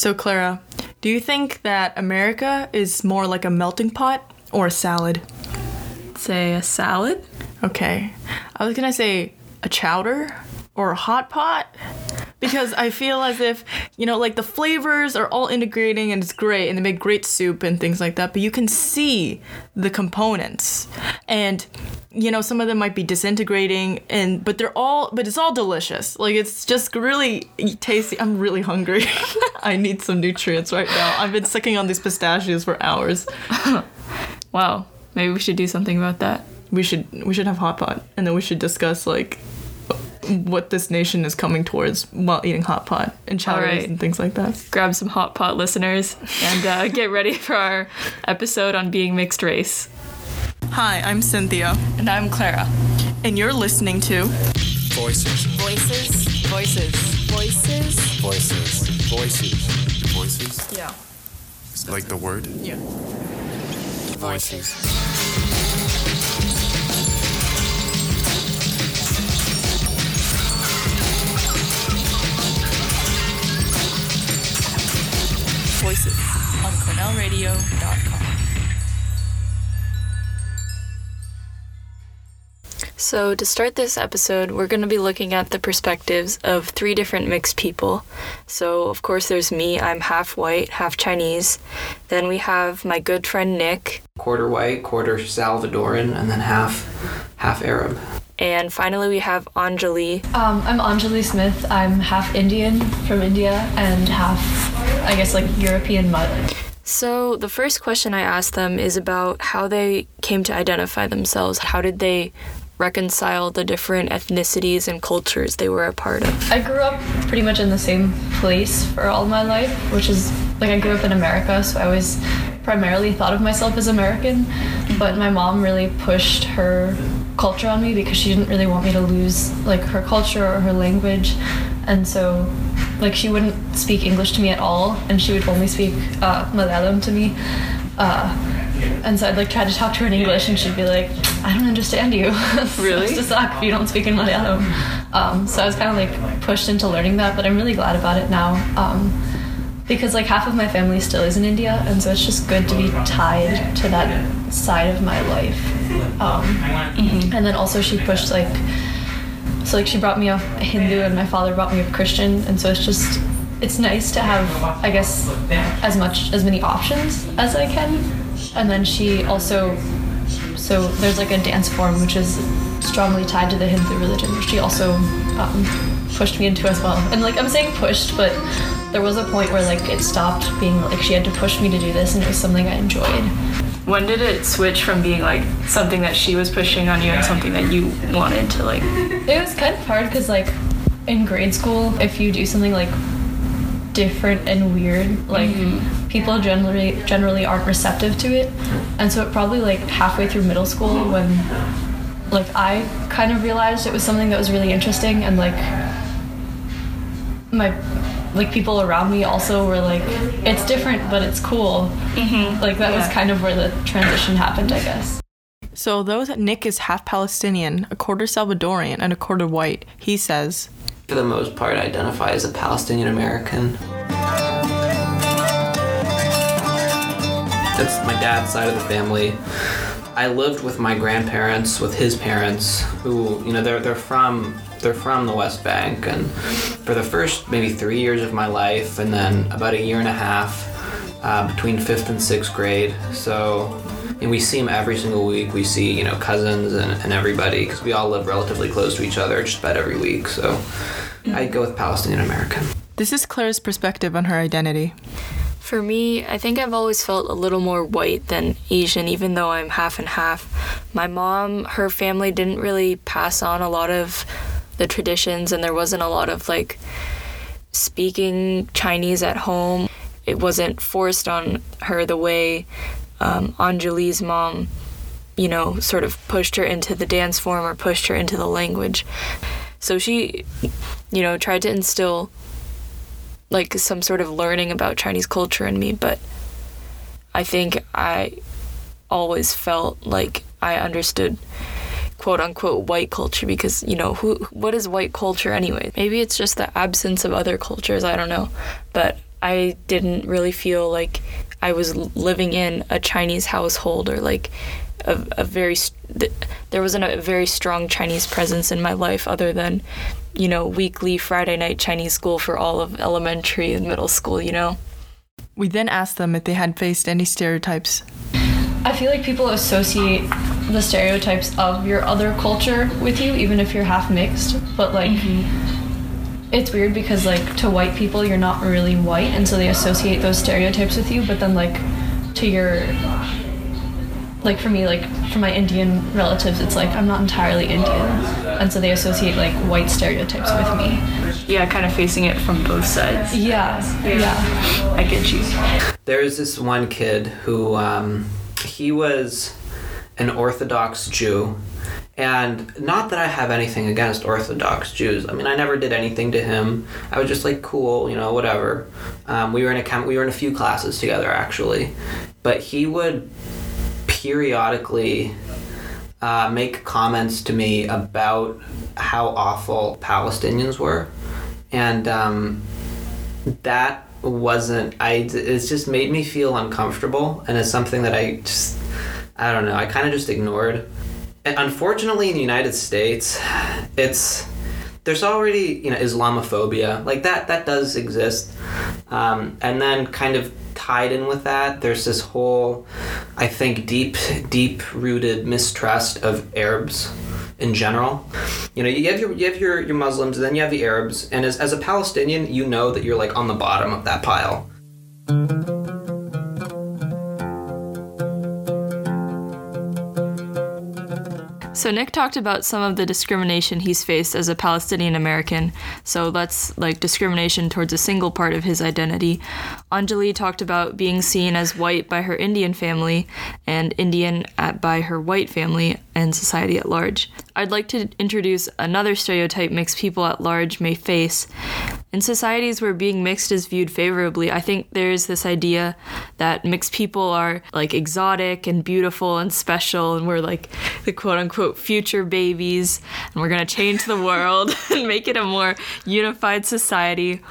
So, Clara, do you think that America is more like a melting pot or a salad? Say a salad? Okay. I was gonna say a chowder or a hot pot because I feel as if, you know, like the flavors are all integrating and it's great and they make great soup and things like that, but you can see the components. And you know, some of them might be disintegrating and but they're all but it's all delicious. Like it's just really tasty. I'm really hungry. I need some nutrients right now. I've been sucking on these pistachios for hours. Wow. Maybe we should do something about that. We should we should have hot pot and then we should discuss like what this nation is coming towards while eating hot pot and chowders right. and things like that. Grab some hot pot listeners and uh, get ready for our episode on being mixed race. Hi, I'm Cynthia, And I'm Clara. and you're listening to Voices. Voices. Voices. Voices. Voices. Voices. Voices? Yeah. Like the word? Yeah. Voices. Voices on CornellRadio.com. So, to start this episode, we're going to be looking at the perspectives of three different mixed people. So, of course, there's me, I'm half white, half Chinese. Then we have my good friend Nick. quarter white, quarter Salvadoran, and then half half Arab. And finally, we have Anjali. Um, I'm Anjali Smith. I'm half Indian from India and half, I guess, like European mud. So, the first question I asked them is about how they came to identify themselves. How did they reconcile the different ethnicities and cultures they were a part of? I grew up pretty much in the same place for all my life, which is like I grew up in America, so I always primarily thought of myself as American. But my mom really pushed her culture on me because she didn't really want me to lose like her culture or her language, and so like she wouldn't speak English to me at all, and she would only speak uh, Malayalam to me. Uh, and so I'd like try to talk to her in English, and she'd be like, "I don't understand you. Really? It's to suck if you don't speak in Malayalam." Um, so I was kind of like pushed into learning that, but I'm really glad about it now. Um, because like half of my family still is in India, and so it's just good to be tied to that side of my life. Um, And then also she pushed like, so like she brought me up Hindu, and my father brought me up Christian, and so it's just it's nice to have I guess as much as many options as I can. And then she also so there's like a dance form which is strongly tied to the Hindu religion, which she also um, pushed me into as well. And like I'm saying pushed, but there was a point where like it stopped being like she had to push me to do this, and it was something I enjoyed. When did it switch from being like something that she was pushing on you and something that you wanted to like? It was kind of hard because like in grade school, if you do something like different and weird, like mm-hmm. people generally generally aren't receptive to it, and so it probably like halfway through middle school when like I kind of realized it was something that was really interesting and like my like people around me also were like it's different but it's cool. Mm-hmm. Like that was kind of where the transition happened i guess. So, although Nick is half Palestinian, a quarter Salvadorian, and a quarter white, he says, For the most part, I identify as a Palestinian American. That's my dad's side of the family. I lived with my grandparents, with his parents, who you know they're they're from they're from the West Bank, and for the first maybe three years of my life, and then about a year and a half uh, between fifth and sixth grade. So, and we see them every single week. We see you know cousins and, and everybody because we all live relatively close to each other, just about every week. So, I'd go with Palestinian American. This is Claire's perspective on her identity. For me, I think I've always felt a little more white than Asian, even though I'm half and half. My mom, her family didn't really pass on a lot of the traditions, and there wasn't a lot of like speaking Chinese at home. It wasn't forced on her the way um, Anjali's mom, you know, sort of pushed her into the dance form or pushed her into the language. So she, you know, tried to instill like some sort of learning about Chinese culture in me, but I think I always felt like I understood quote unquote white culture because you know who what is white culture anyway maybe it's just the absence of other cultures i don't know but I didn't really feel like I was living in a Chinese household or like a, a very there wasn't a very strong Chinese presence in my life other than you know weekly Friday night Chinese school for all of elementary and middle school. You know. We then asked them if they had faced any stereotypes. I feel like people associate the stereotypes of your other culture with you, even if you're half mixed. But like, it's weird because like to white people, you're not really white, and so they associate those stereotypes with you. But then like to your like for me, like for my Indian relatives, it's like I'm not entirely Indian, and so they associate like white stereotypes with me. Yeah, kind of facing it from both sides. Yeah, yeah. I get you. There's this one kid who um, he was an Orthodox Jew, and not that I have anything against Orthodox Jews. I mean, I never did anything to him. I was just like, cool, you know, whatever. Um, we were in a we were in a few classes together actually, but he would periodically uh, make comments to me about how awful Palestinians were, and um, that wasn't I. It's just made me feel uncomfortable, and it's something that I just I don't know. I kind of just ignored. And unfortunately, in the United States, it's there's already you know Islamophobia like that that does exist, um, and then kind of tied in with that, there's this whole I think deep deep rooted mistrust of Arabs in general. You know, you have your you have your, your Muslims, then you have the Arabs, and as, as a Palestinian, you know that you're like on the bottom of that pile. So Nick talked about some of the discrimination he's faced as a Palestinian American. So that's like discrimination towards a single part of his identity. Anjali talked about being seen as white by her Indian family and Indian at, by her white family and society at large. I'd like to introduce another stereotype mixed people at large may face. In societies where being mixed is viewed favorably, I think there's this idea that mixed people are like exotic and beautiful and special, and we're like the quote unquote future babies, and we're gonna change the world and make it a more unified society.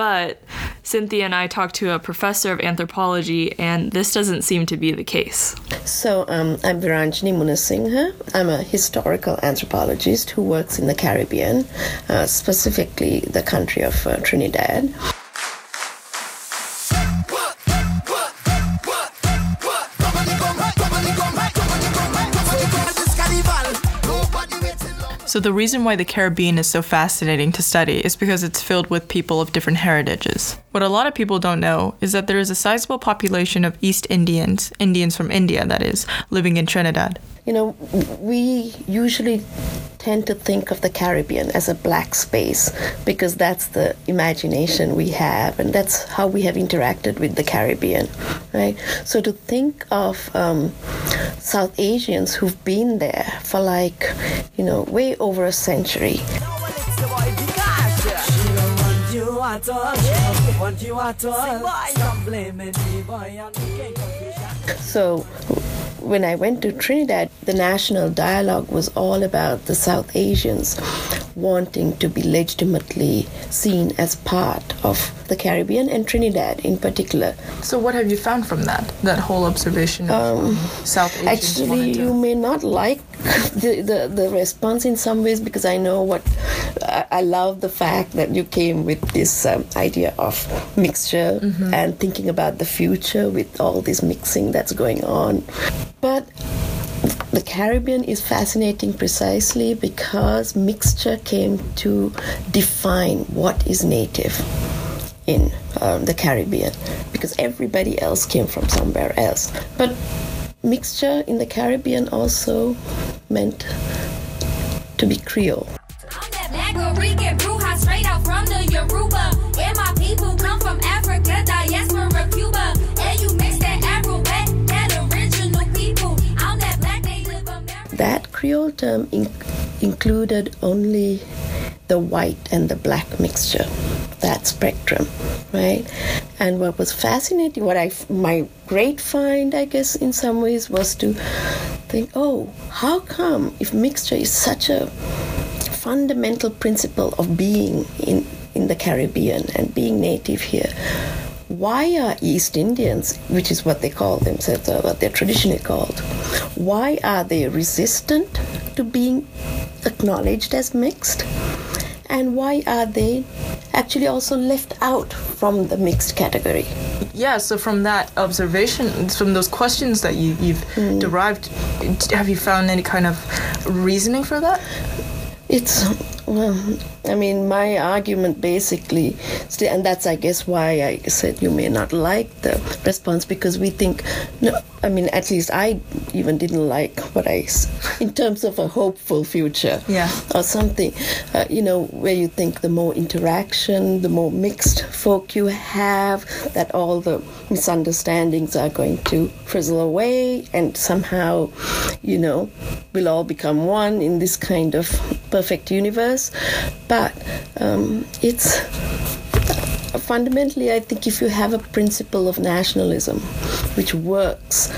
But Cynthia and I talked to a professor of anthropology, and this doesn't seem to be the case. So um, I'm Viranjini Munasinghe. I'm a historical anthropologist who works in the Caribbean, uh, specifically the country of uh, Trinidad. So, the reason why the Caribbean is so fascinating to study is because it's filled with people of different heritages. What a lot of people don't know is that there is a sizable population of East Indians, Indians from India, that is, living in Trinidad. You know, we usually tend to think of the Caribbean as a black space because that's the imagination we have and that's how we have interacted with the Caribbean, right? So to think of um, South Asians who've been there for like, you know, way over a century. So when I went to Trinidad, the national dialogue was all about the South Asians wanting to be legitimately seen as part of the Caribbean and Trinidad in particular. So, what have you found from that? That whole observation of South Asians Actually, to- you may not like the, the, the response in some ways because I know what I, I love the fact that you came with this um, idea of mixture and thinking about the future with all this mixing that's going on. But the Caribbean is fascinating precisely because mixture came to define what is native in um, the Caribbean because everybody else came from somewhere else. But mixture in the Caribbean also meant to be Creole. That Creole term in- included only the white and the black mixture, that spectrum, right? And what was fascinating, what I, my great find, I guess, in some ways, was to think, oh, how come if mixture is such a fundamental principle of being in, in the Caribbean and being native here, why are East Indians, which is what they call themselves, or what they're traditionally called, why are they resistant to being acknowledged as mixed? And why are they actually also left out from the mixed category? Yeah, so from that observation, from those questions that you, you've hmm. derived, have you found any kind of reasoning for that? It's, I mean, my argument basically, still, and that's, I guess, why I said you may not like the response because we think, no, I mean, at least I even didn't like what I, in terms of a hopeful future Yeah. or something, uh, you know, where you think the more interaction, the more mixed folk you have, that all the misunderstandings are going to frizzle away and somehow, you know, we'll all become one in this kind of perfect universe. But um, it's fundamentally, I think if you have a principle of nationalism which works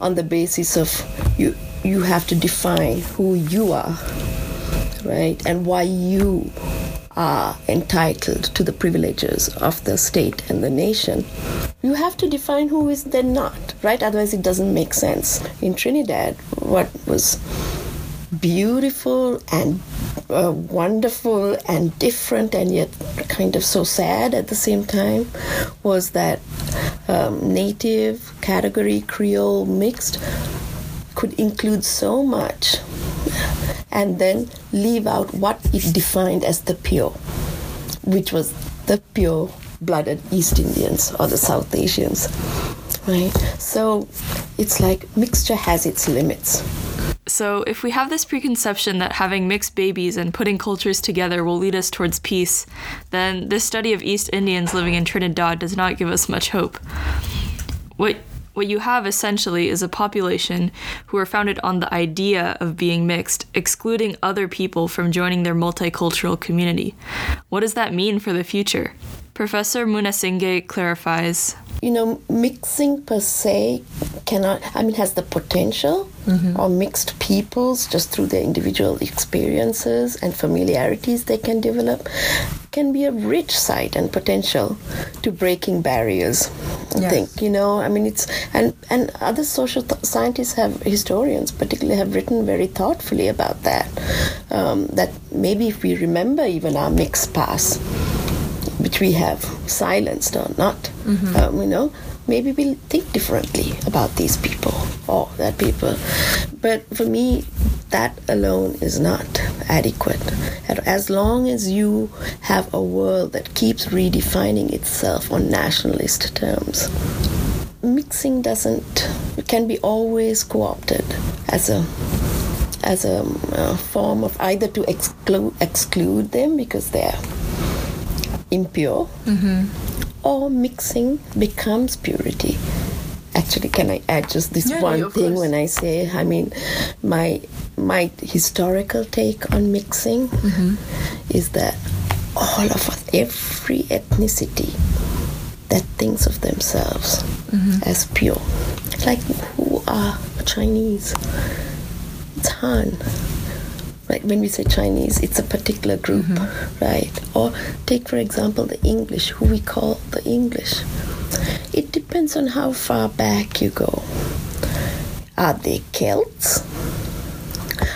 on the basis of you, you have to define who you are, right, and why you are entitled to the privileges of the state and the nation. You have to define who is then not, right? Otherwise, it doesn't make sense. In Trinidad, what was beautiful and uh, wonderful and different and yet kind of so sad at the same time was that um, native category creole mixed could include so much and then leave out what it defined as the pure which was the pure blooded east indians or the south asians right? So it's like mixture has its limits So, if we have this preconception that having mixed babies and putting cultures together will lead us towards peace, then this study of East Indians living in Trinidad does not give us much hope. What what you have essentially is a population who are founded on the idea of being mixed, excluding other people from joining their multicultural community. What does that mean for the future? Professor Munasinghe clarifies. you know, mixing per se cannot, I mean, has the potential, or mixed peoples just through their individual experiences and familiarities they can develop, can be a rich site and potential to breaking barriers. I Yes. think, you know, I mean, it's, and, and other social th- scientists have, historians particularly, have written very thoughtfully about that. Um, that maybe if we remember even our mixed past, which we have silenced or not, um, you know, maybe we'll think differently about these people or that people. But for me, that alone is not adequate. As long as you have a world that keeps redefining itself on nationalist terms, mixing doesn't can be always co-opted as a as a uh, form of either to exclude exclude them because they're impure mm-hmm. or mixing becomes purity. Actually can i add just this Yeah, one yeah, thing course. when i say i mean my my historical take on mixing mm-hmm. is that all of us every ethnicity that thinks of themselves mm-hmm. as pure. Like who are chinese? It's Right, when we say Chinese, it's a particular group, mm-hmm. right? Or take, for example, the English, who we call the English. It depends on how far back you go. Are they Celts?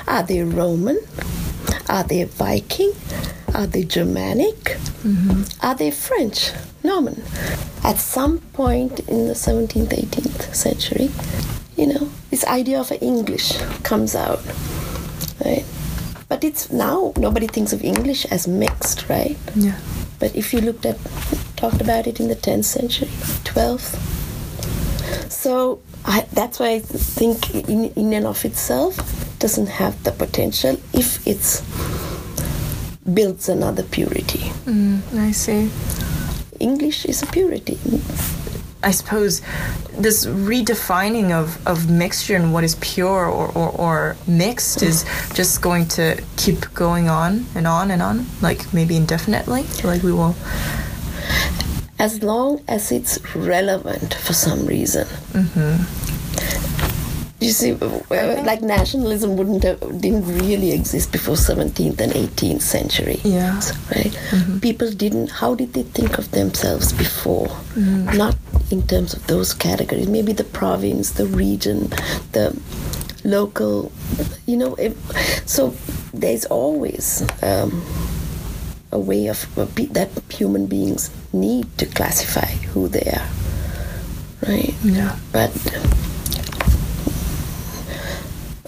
Are they Roman? Are they Viking? Are they Germanic? Mm-hmm. Are they French? Norman. At some point in the 17th, 18th century, you know, this idea of English comes out, right? But it's now nobody thinks of English as mixed, right? Yeah. But if you looked at, talked about it in the 10th century, 12th. So I, that's why I think in, in and of itself doesn't have the potential if it's builds another purity. Mm, I see. English is a purity. I suppose this redefining of, of mixture and what is pure or, or, or mixed is just going to keep going on and on and on, like maybe indefinitely. Like we will. as long as it's relevant for some reason. Mm-hmm. you see, uh, like nationalism wouldn't have, didn't really exist before 17th and 18th century. Yeah. Right? Mm-hmm. People didn't, how did they think of themselves before? Mm-hmm. Not in terms of those categories. Maybe the province, the region, the local, you know. If, so there's always um, a way of that human beings need to classify who they are. Right? Yeah. but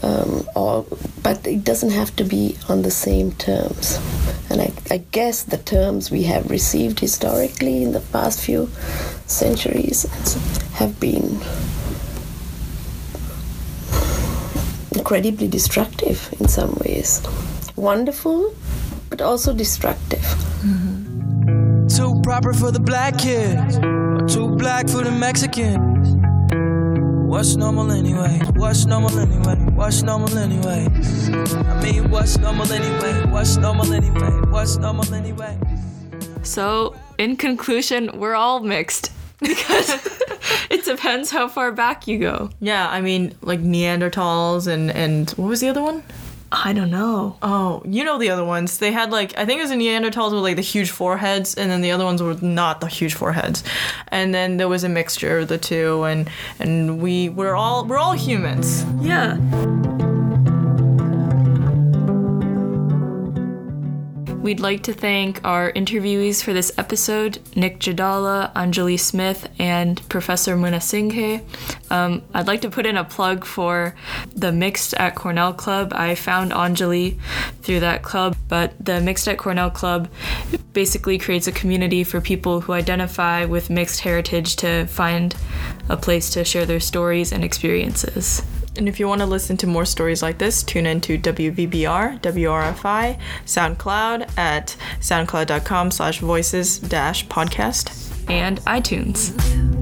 um, or but it doesn't have to be on the same terms and I, I guess the terms we have received historically in the past few centuries have been incredibly destructive in some ways wonderful but also destructive mm-hmm. Too proper for the black kids, too black for the Mexicans. What's normal anyway? What's normal anyway? What's normal anyway? I mean, what's normal anyway? What's normal anyway? What's normal anyway? So, in conclusion, we're all mixed because it depends how far back you go. Yeah, I mean, like Neanderthals and and what was the other one? I don't know. Oh, you know the other ones. They had like I think it was the Neanderthals with like the huge foreheads, and then the other ones were not the huge foreheads. And then there was a mixture of the two, and and we we're all we're all humans. Yeah. We'd like to thank our interviewees for this episode Nick Jadala, Anjali Smith, and Professor Munasinghe. Um, I'd like to put in a plug for the Mixed at Cornell Club. I found Anjali through that club, but the Mixed at Cornell Club basically creates a community for people who identify with mixed heritage to find a place to share their stories and experiences. And if you want to listen to more stories like this, tune in to WVBR, WRFI, SoundCloud at soundcloud.com slash voices dash podcast. And iTunes.